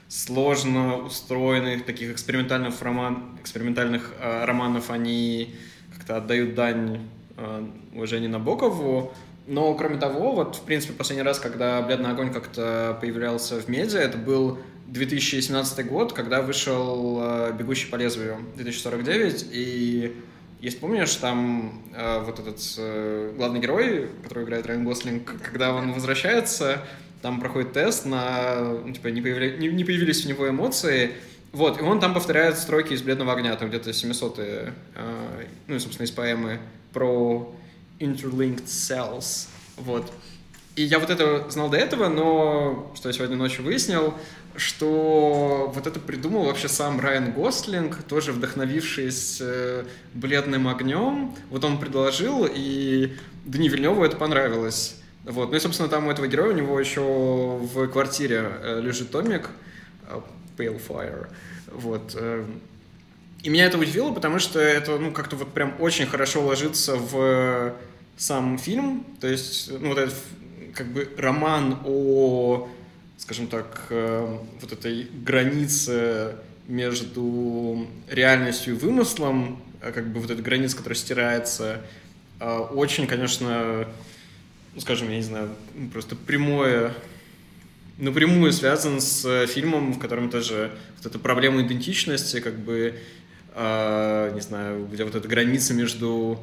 Speaker 2: сложно устроенных, таких экспериментальных, роман, экспериментальных э, романов, они как-то отдают дань Э, уважение Набокову, Но, кроме того, вот, в принципе, последний раз, когда «Бледный огонь» как-то появлялся в медиа, это был 2017 год, когда вышел э, «Бегущий по лезвию» 2049, и если помнишь, там э, вот этот э, главный герой, который играет Райан Гослинг, когда он возвращается, там проходит тест на, ну, типа, не, появля... не, не появились у него эмоции, вот, и он там повторяет строки из «Бледного огня», там где-то 700-е, э, ну и, собственно, из поэмы про interlinked cells, вот. И я вот это знал до этого, но что я сегодня ночью выяснил, что вот это придумал вообще сам Райан Гослинг, тоже вдохновившись э, «Бледным огнем». Вот он предложил, и Дани Вильневу это понравилось. Вот. Ну и, собственно, там у этого героя, у него еще в квартире э, лежит томик э, Pale Fire. Вот. Э, и меня это удивило, потому что это, ну, как-то вот прям очень хорошо ложится в сам фильм. То есть, ну, вот этот как бы роман о скажем так, э, вот этой границе между реальностью и вымыслом, а как бы вот эта граница, которая стирается, э, очень, конечно, ну, скажем, я не знаю, просто прямое, напрямую связан с фильмом, в котором тоже вот эта проблема идентичности, как бы, э, не знаю, где вот эта граница между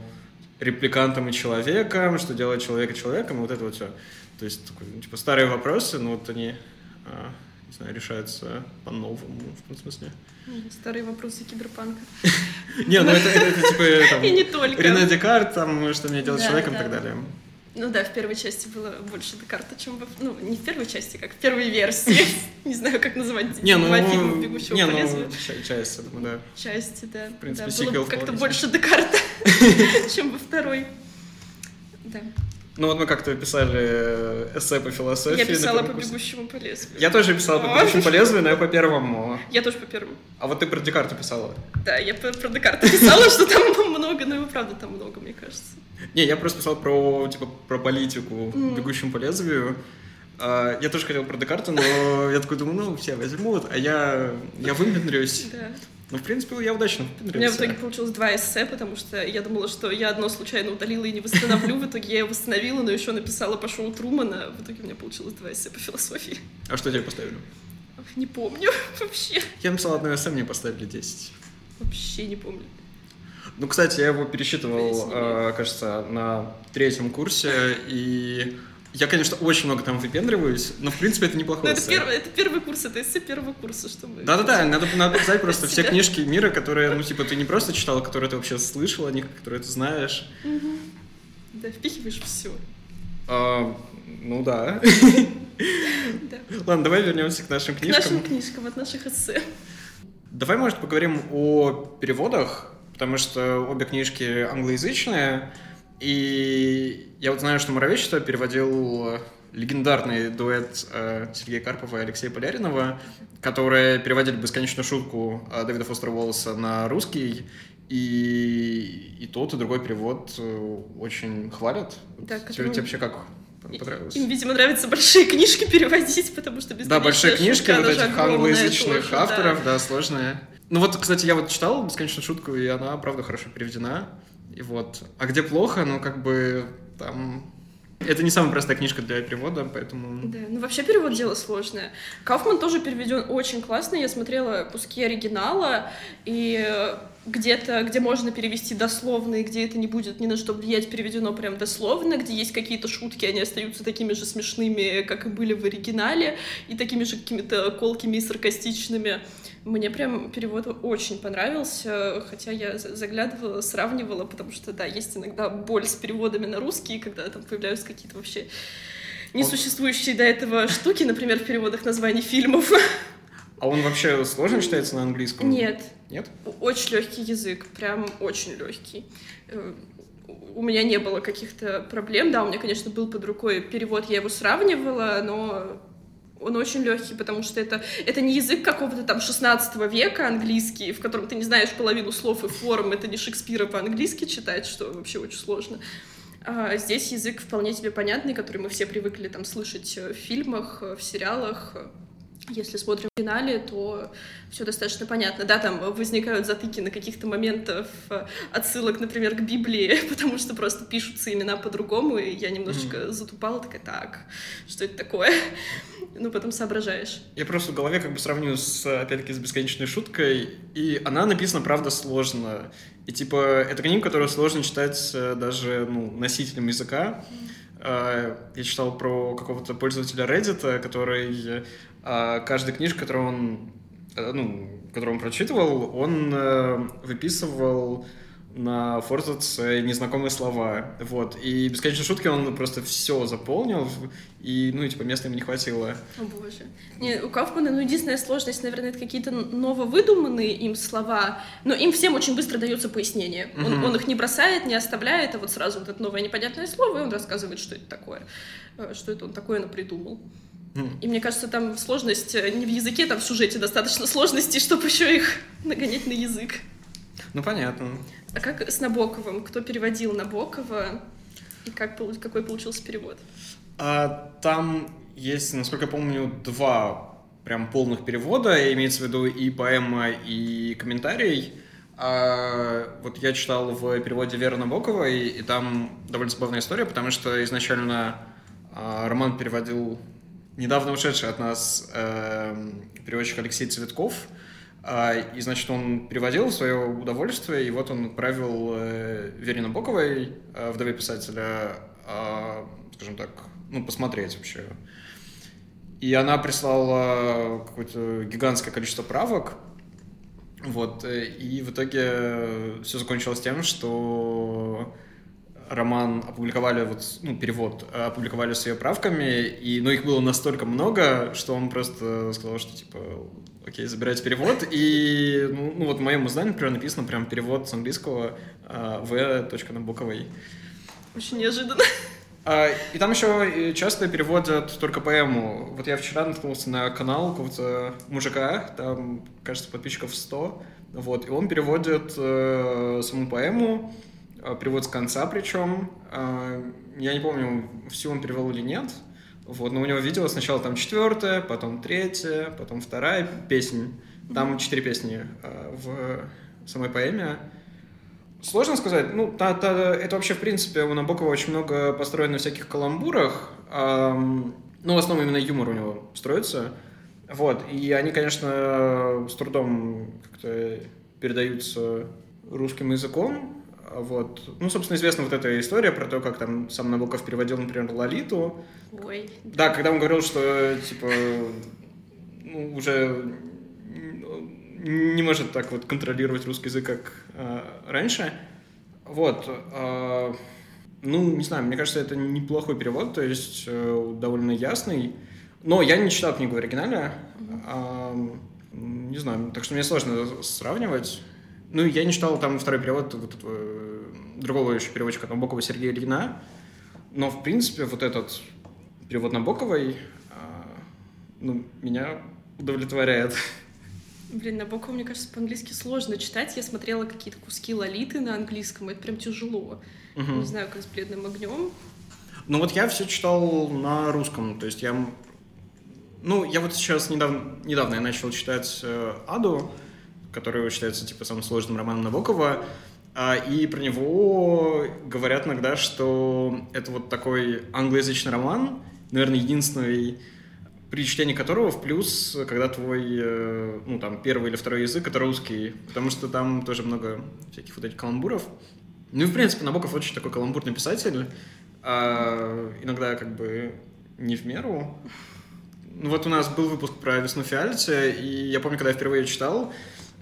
Speaker 2: репликантом и человеком, что делает человека человеком, и вот это вот все. То есть, такой, ну, типа, старые вопросы, но вот они, а, не знаю, решаются по-новому, в том смысле.
Speaker 1: Старые вопросы киберпанка.
Speaker 2: Не, ну это, это, типа там...
Speaker 1: И не только.
Speaker 2: Рене Декарт, там, что мне делать человеком и так далее.
Speaker 1: Ну да, в первой части было больше Декарта, чем во... Ну, не в первой части, как в первой версии. Не знаю, как называть
Speaker 2: не,
Speaker 1: ну,
Speaker 2: фильма «Бегущего не, по лезвию». Ну, часть, я думаю, да.
Speaker 1: Части, да.
Speaker 2: В принципе,
Speaker 1: да,
Speaker 2: было
Speaker 1: как-то больше Декарта, чем во второй. Да.
Speaker 2: Ну вот мы как-то писали э, эссе по философии.
Speaker 1: Я писала по бегущему по лезвию.
Speaker 2: Я тоже писала по бегущему по лезвию, но я по первому.
Speaker 1: Я тоже по первому.
Speaker 2: А вот ты про Декарта писала?
Speaker 1: Да, я про, про Декарта писала, что там много, но его правда там много, мне кажется.
Speaker 2: Не, я просто писал про, типа, про политику mm. бегущему по лезвию. А, я тоже хотел про Декарта, но я такой думаю, ну, все возьмут, а я, я выпендрюсь.
Speaker 1: Да.
Speaker 2: Ну, в принципе, я удачно
Speaker 1: У меня в итоге получилось два эссе, потому что я думала, что я одно случайно удалила и не восстановлю. В итоге я его восстановила, но еще написала по шоу Трумана. В итоге у меня получилось два эссе по философии.
Speaker 2: А что тебе поставили?
Speaker 1: Не помню вообще.
Speaker 2: Я написал одно эссе, мне поставили 10.
Speaker 1: Вообще не помню.
Speaker 2: Ну, кстати, я его пересчитывал, э, кажется, на третьем курсе, и я, конечно, очень много там выпендриваюсь, но, в принципе, это неплохой
Speaker 1: это, первый, это первый курс, это эссе первого курса, чтобы...
Speaker 2: Да-да-да, надо, надо писать просто все книжки мира, которые, ну, типа, ты не просто читал, которые ты вообще слышал о них, которые ты знаешь.
Speaker 1: Да, впихиваешь все.
Speaker 2: А, ну да. Ладно, давай вернемся к нашим книжкам.
Speaker 1: К нашим книжкам, от наших эссе.
Speaker 2: Давай, может, поговорим о переводах, потому что обе книжки англоязычные, и я вот знаю, что Моровечество переводил легендарный дуэт э, Сергея Карпова и Алексея Поляринова, которые переводили «Бесконечную шутку» э, Дэвида Фостера Уоллеса на русский, и, и тот, и другой перевод э, очень хвалят.
Speaker 1: Да,
Speaker 2: Тебе, тебе вообще как понравилось?
Speaker 1: Им, видимо, нравится большие книжки переводить, потому что
Speaker 2: Да, большие книжки вот этих англоязычных авторов, да. да, сложные. Ну вот, кстати, я вот читал «Бесконечную шутку», и она, правда, хорошо переведена. И вот. А где плохо, ну, как бы там это не самая простая книжка для перевода, поэтому...
Speaker 1: Да, ну вообще перевод дело сложное. Кауфман тоже переведен очень классно. Я смотрела куски оригинала, и где-то, где можно перевести дословно, и где это не будет ни на что влиять, переведено прям дословно, где есть какие-то шутки, они остаются такими же смешными, как и были в оригинале, и такими же какими-то колкими и саркастичными. Мне прям перевод очень понравился, хотя я заглядывала, сравнивала, потому что, да, есть иногда боль с переводами на русский, когда там появляются какие-то вообще несуществующие до этого штуки, например, в переводах названий фильмов.
Speaker 2: А он вообще сложно читается на английском?
Speaker 1: Нет.
Speaker 2: Нет?
Speaker 1: Очень легкий язык, прям очень легкий. Э, у меня не было каких-то проблем. Да, у меня, конечно, был под рукой перевод, я его сравнивала, но он очень легкий, потому что это, это не язык какого-то там 16 века английский, в котором ты не знаешь половину слов и форм, это не Шекспира по-английски читать, что вообще очень сложно. А здесь язык вполне тебе понятный, который мы все привыкли там слышать в фильмах, в сериалах. Если смотрим в финале, то все достаточно понятно. Да, там возникают затыки на каких-то моментов э, отсылок, например, к Библии, потому что просто пишутся имена по-другому, и я немножечко mm-hmm. затупала, такая, так, что это такое? Ну, потом соображаешь.
Speaker 2: Я просто в голове как бы сравню с, опять-таки, с бесконечной шуткой, и она написана, правда, сложно. И, типа, это книга, которую сложно читать э, даже, ну, носителям языка. Mm-hmm. Я читал про какого-то пользователя Reddit, который а каждая книжка, которую он, э, ну, которую он прочитывал, он э, выписывал на форзац незнакомые слова, вот, и бесконечной шутки он просто все заполнил, и, ну, и, типа, места ему не хватило.
Speaker 1: О, боже. Не, у Кауфмана, ну, единственная сложность, наверное, это какие-то нововыдуманные им слова, но им всем очень быстро дается пояснение. Он, uh-huh. он их не бросает, не оставляет, а вот сразу вот это новое непонятное слово, и он рассказывает, что это такое, э, что это он такое напридумал. И мне кажется, там сложность э, не в языке, там в сюжете достаточно сложностей, чтобы еще их нагонять на язык.
Speaker 2: Ну, понятно.
Speaker 1: А как с Набоковым? Кто переводил Набокова? И как, какой получился перевод?
Speaker 2: А, там есть, насколько я помню, два прям полных перевода, имеется в виду и поэма, и комментарий. А, вот я читал в переводе Веры Набоковой, и там довольно забавная история, потому что изначально а, роман переводил недавно ушедший от нас э, переводчик Алексей Цветков, и, значит, он переводил свое удовольствие, и вот он отправил э, Вере Набоковой, э, вдове писателя, э, скажем так, ну, посмотреть вообще. И она прислала какое-то гигантское количество правок, вот, э, и в итоге все закончилось тем, что роман опубликовали, вот, ну, перевод э, опубликовали с ее правками, и, ну, их было настолько много, что он просто сказал, что, типа, окей, забирайте перевод, и, ну, ну вот в моем издании, например, написано прям перевод с английского uh, в. Набоковой.
Speaker 1: Очень неожиданно.
Speaker 2: А, и там еще часто переводят только поэму. Вот я вчера наткнулся на канал какого-то мужика, там, кажется, подписчиков 100, вот, и он переводит э, саму поэму, Э, перевод с конца причем. Э, я не помню, всю он перевел или нет. Вот, но у него видео сначала там четвертая, потом третья, потом вторая песня. Там четыре песни э, в самой поэме. Сложно сказать. Ну, та, та, это вообще, в принципе, у Набокова очень много построено на всяких каламбурах. Эм, ну, в основном именно юмор у него строится. Вот. И они, конечно, с трудом как-то передаются русским языком. Вот. Ну, собственно, известна вот эта история про то, как там сам Набоков переводил, например, Лолиту.
Speaker 1: Ой.
Speaker 2: Да, когда он говорил, что, типа, ну, уже не может так вот контролировать русский язык, как э, раньше. Вот. Э, ну, не знаю, мне кажется, это неплохой перевод, то есть э, довольно ясный. Но я не читал книгу в оригинале. Э, не знаю, так что мне сложно сравнивать. Ну, я не читал там второй перевод вот этого э, другого еще переводчика Набокова Сергея Ильина, но, в принципе, вот этот перевод Набоковой а, ну, меня удовлетворяет.
Speaker 1: Блин, Набокова, мне кажется, по-английски сложно читать. Я смотрела какие-то куски Лолиты на английском, это прям тяжело. Угу. Не знаю, как с «Бледным огнем».
Speaker 2: Ну вот я все читал на русском, то есть я... Ну, я вот сейчас недавно, недавно я начал читать э, «Аду», который считается типа самым сложным романом Набокова. А, и про него говорят иногда, что это вот такой англоязычный роман, наверное, единственный при чтении которого в плюс, когда твой, э, ну, там, первый или второй язык — это русский, потому что там тоже много всяких вот этих каламбуров. Ну и, в принципе, Набоков очень такой каламбурный писатель, а иногда как бы не в меру. Ну вот у нас был выпуск про «Весну Фиальте», и я помню, когда я впервые читал,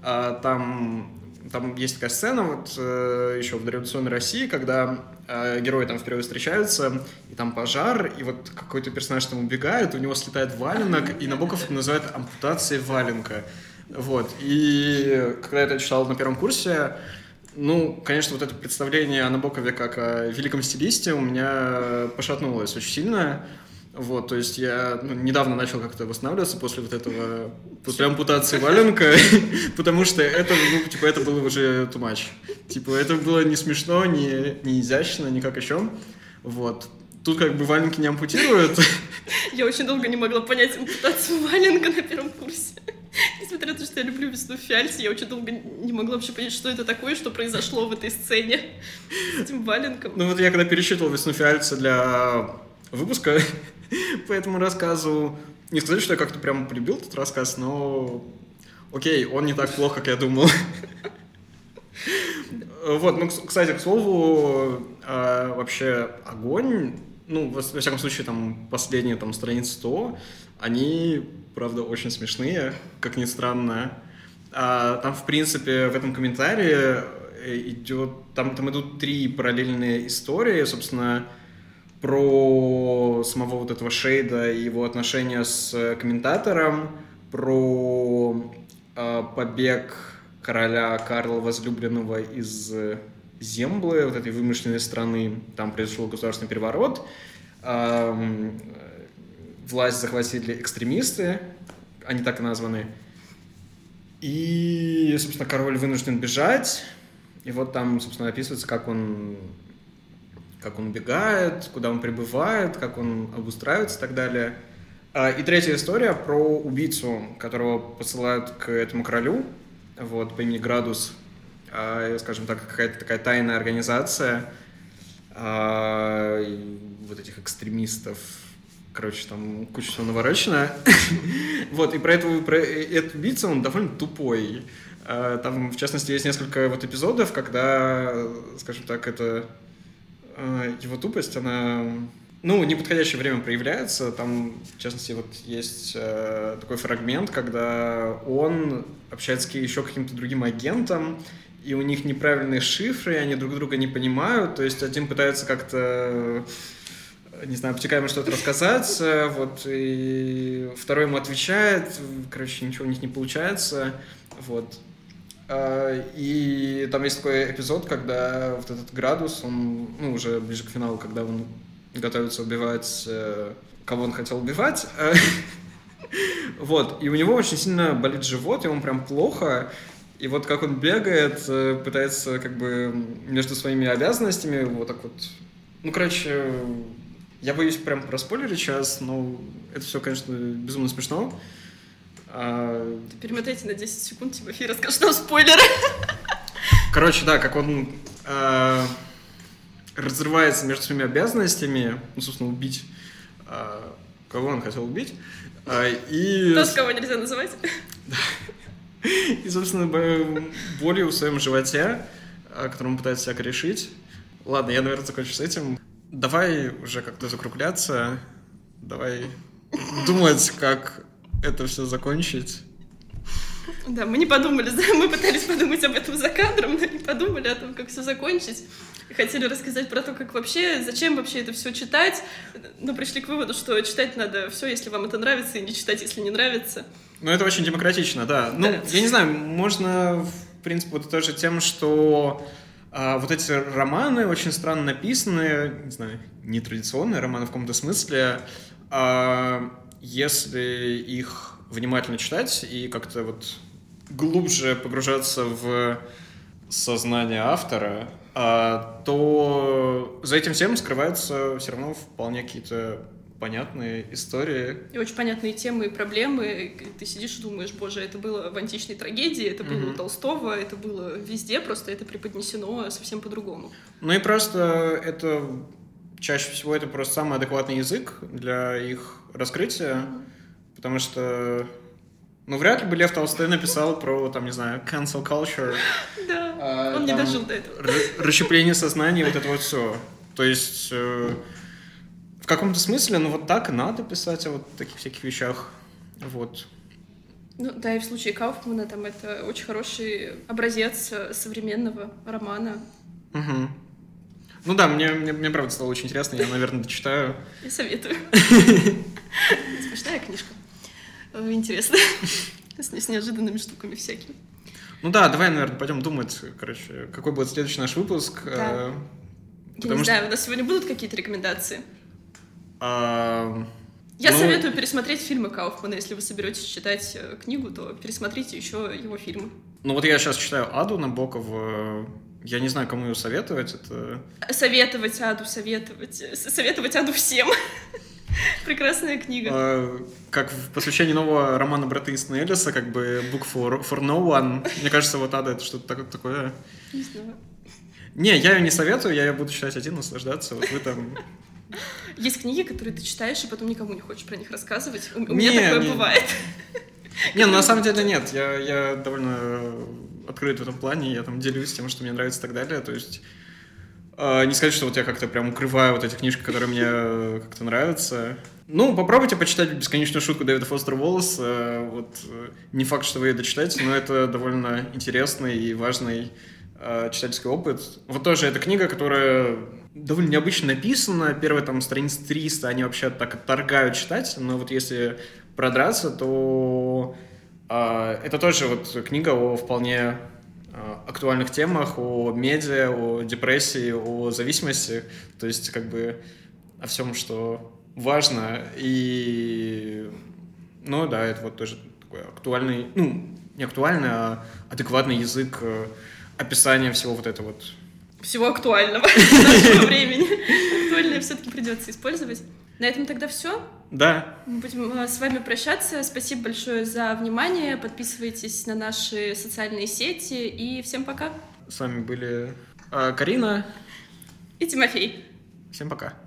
Speaker 2: а, там, там есть такая сцена вот э, еще в дореволюционной России, когда э, герои там впервые встречаются, и там пожар, и вот какой-то персонаж там убегает, у него слетает валенок, и Набоков это называет ампутацией валенка. Вот. И когда я это читал на первом курсе, ну, конечно, вот это представление о Набокове как о великом стилисте у меня пошатнулось очень сильно. Вот, то есть я ну, недавно начал как-то восстанавливаться после вот этого, после ампутации валенка, потому что это, ну, типа, это было уже too much. Типа, это было не смешно, не, не изящно, никак еще. Вот. тут как бы валенки не ампутируют.
Speaker 1: Я очень долго не могла понять ампутацию валенка на первом курсе. Несмотря на то, что я люблю весну в фиальсе, я очень долго не могла вообще понять, что это такое, что произошло в этой сцене с этим валенком.
Speaker 2: Ну вот я когда пересчитывал весну фиальца для выпуска по этому рассказу, не сказать, что я как-то прям полюбил этот рассказ, но окей, он не так плохо, как я думал. Вот, ну, кстати, к слову, а, вообще огонь, ну, во, всяком случае, там, последние там страницы 100, они, правда, очень смешные, как ни странно. А, там, в принципе, в этом комментарии э, идет, там, там идут три параллельные истории, собственно, про самого вот этого Шейда и его отношения с комментатором, про э, побег короля Карла Возлюбленного из Земблы, вот этой вымышленной страны. Там произошел государственный переворот. Э, власть захватили экстремисты, они так и названы. И, собственно, король вынужден бежать. И вот там, собственно, описывается, как он как он убегает, куда он прибывает, как он обустраивается и так далее. А, и третья история про убийцу, которого посылают к этому королю, вот, по имени Градус, а, скажем так, какая-то такая тайная организация а, вот этих экстремистов, короче, там куча всего наворочено. вот, и про этого, про этот убийца, он довольно тупой. Там, в частности, есть несколько вот эпизодов, когда, скажем так, это Э, его тупость, она ну, неподходящее время проявляется. Там, в частности, вот есть э, такой фрагмент, когда он общается с еще каким-то другим агентом, и у них неправильные шифры, и они друг друга не понимают. То есть один пытается как-то, не знаю, обтекаемо что-то рассказать, э, вот, и второй ему отвечает, короче, ничего у них не получается, вот. А, и там есть такой эпизод, когда вот этот градус, он, ну, уже ближе к финалу, когда он готовится убивать, э, кого он хотел убивать. Вот, и у него очень сильно болит живот, он прям плохо. И вот как он бегает, э, пытается как бы между своими обязанностями вот так вот... Ну, короче, я боюсь прям проспойлерить сейчас, но это все, конечно, безумно смешно.
Speaker 1: А... Перемотайте на 10 секунд, Тимофей расскажет нам спойлеры.
Speaker 2: Короче, да, как он э, разрывается между своими обязанностями, ну, собственно, убить, э, кого он хотел убить. Э, и...
Speaker 1: Тот, кого нельзя называть.
Speaker 2: И, собственно, болью в своем животе, которую он пытается всяко решить. Ладно, я, наверное, закончу с этим. Давай уже как-то закругляться. Давай думать, как это все закончить.
Speaker 1: Да, мы не подумали, мы пытались подумать об этом за кадром, но не подумали о том, как все закончить. Хотели рассказать про то, как вообще, зачем вообще это все читать, но пришли к выводу, что читать надо все, если вам это нравится, и не читать, если не нравится.
Speaker 2: Ну, это очень демократично, да. Ну, да. я не знаю, можно, в принципе, вот тоже тем, что а, вот эти романы очень странно написаны, не знаю, нетрадиционные романы в каком-то смысле, а, если их внимательно читать и как-то вот глубже погружаться в сознание автора, а, то за этим всем скрываются все равно вполне какие-то понятные истории.
Speaker 1: И очень понятные темы и проблемы. Ты сидишь и думаешь, боже, это было в античной трагедии, это было mm-hmm. у Толстого, это было везде, просто это преподнесено совсем по-другому.
Speaker 2: Ну и просто это чаще всего это просто самый адекватный язык для их раскрытия, потому что ну, вряд ли бы Лев Толстой написал про, там, не знаю, cancel culture.
Speaker 1: Да, а, он не дожил до этого.
Speaker 2: Расщепление сознания, вот это вот все. То есть, э, в каком-то смысле, ну, вот так и надо писать о вот таких всяких вещах. Вот.
Speaker 1: Ну, да, и в случае Кауфмана там это очень хороший образец современного романа.
Speaker 2: Угу. Ну да, мне, мне, мне правда стало очень интересно, я, наверное, дочитаю.
Speaker 1: Я советую. Смешная книжка. Интересно. С неожиданными штуками всякими.
Speaker 2: Ну да, давай, наверное, пойдем думать, короче, какой будет следующий наш выпуск.
Speaker 1: Да. Э, я не что... знаю, у нас сегодня будут какие-то рекомендации?
Speaker 2: А...
Speaker 1: Я ну... советую пересмотреть фильмы Кауфмана. Если вы соберетесь читать э, книгу, то пересмотрите еще его фильмы.
Speaker 2: Ну вот я сейчас читаю Аду Набокова. Я не знаю, кому ее советовать. Это...
Speaker 1: Советовать Аду, советовать. Советовать Аду всем. Прекрасная книга.
Speaker 2: А, как в посвящении нового романа Брата Истона Эллиса, как бы Book for, for No One. Мне кажется, вот Ада это что-то такое.
Speaker 1: Не знаю.
Speaker 2: Не, я ее не советую, я ее буду читать один, наслаждаться. Вот вы там
Speaker 1: есть книги, которые ты читаешь, и потом никому не хочешь про них рассказывать. У, у меня такое не. бывает.
Speaker 2: Не, ну на самом деле нет. Я, я довольно открыт в этом плане. Я там делюсь тем, что мне нравится и так далее. То есть э, не сказать, что вот я как-то прям укрываю вот эти книжки, которые мне как-то нравятся. Ну, попробуйте почитать «Бесконечную шутку» Дэвида Фостера Волоса. Вот, э, не факт, что вы ее дочитаете, но это довольно интересный и важный э, читательский опыт. Вот тоже эта книга, которая довольно необычно написано. Первые там страниц 300, они вообще так отторгают читать, но вот если продраться, то э, это тоже вот книга о вполне э, актуальных темах, о медиа, о депрессии, о зависимости, то есть как бы о всем, что важно. И, ну да, это вот тоже такой актуальный, ну, не актуальный, а адекватный язык э, описания всего вот этого вот
Speaker 1: всего актуального нашего времени. Актуальное все-таки придется использовать. На этом тогда все.
Speaker 2: Да.
Speaker 1: Мы будем э, с вами прощаться. Спасибо большое за внимание. Подписывайтесь на наши социальные сети. И всем пока.
Speaker 2: С вами были э, Карина
Speaker 1: и Тимофей.
Speaker 2: Всем пока.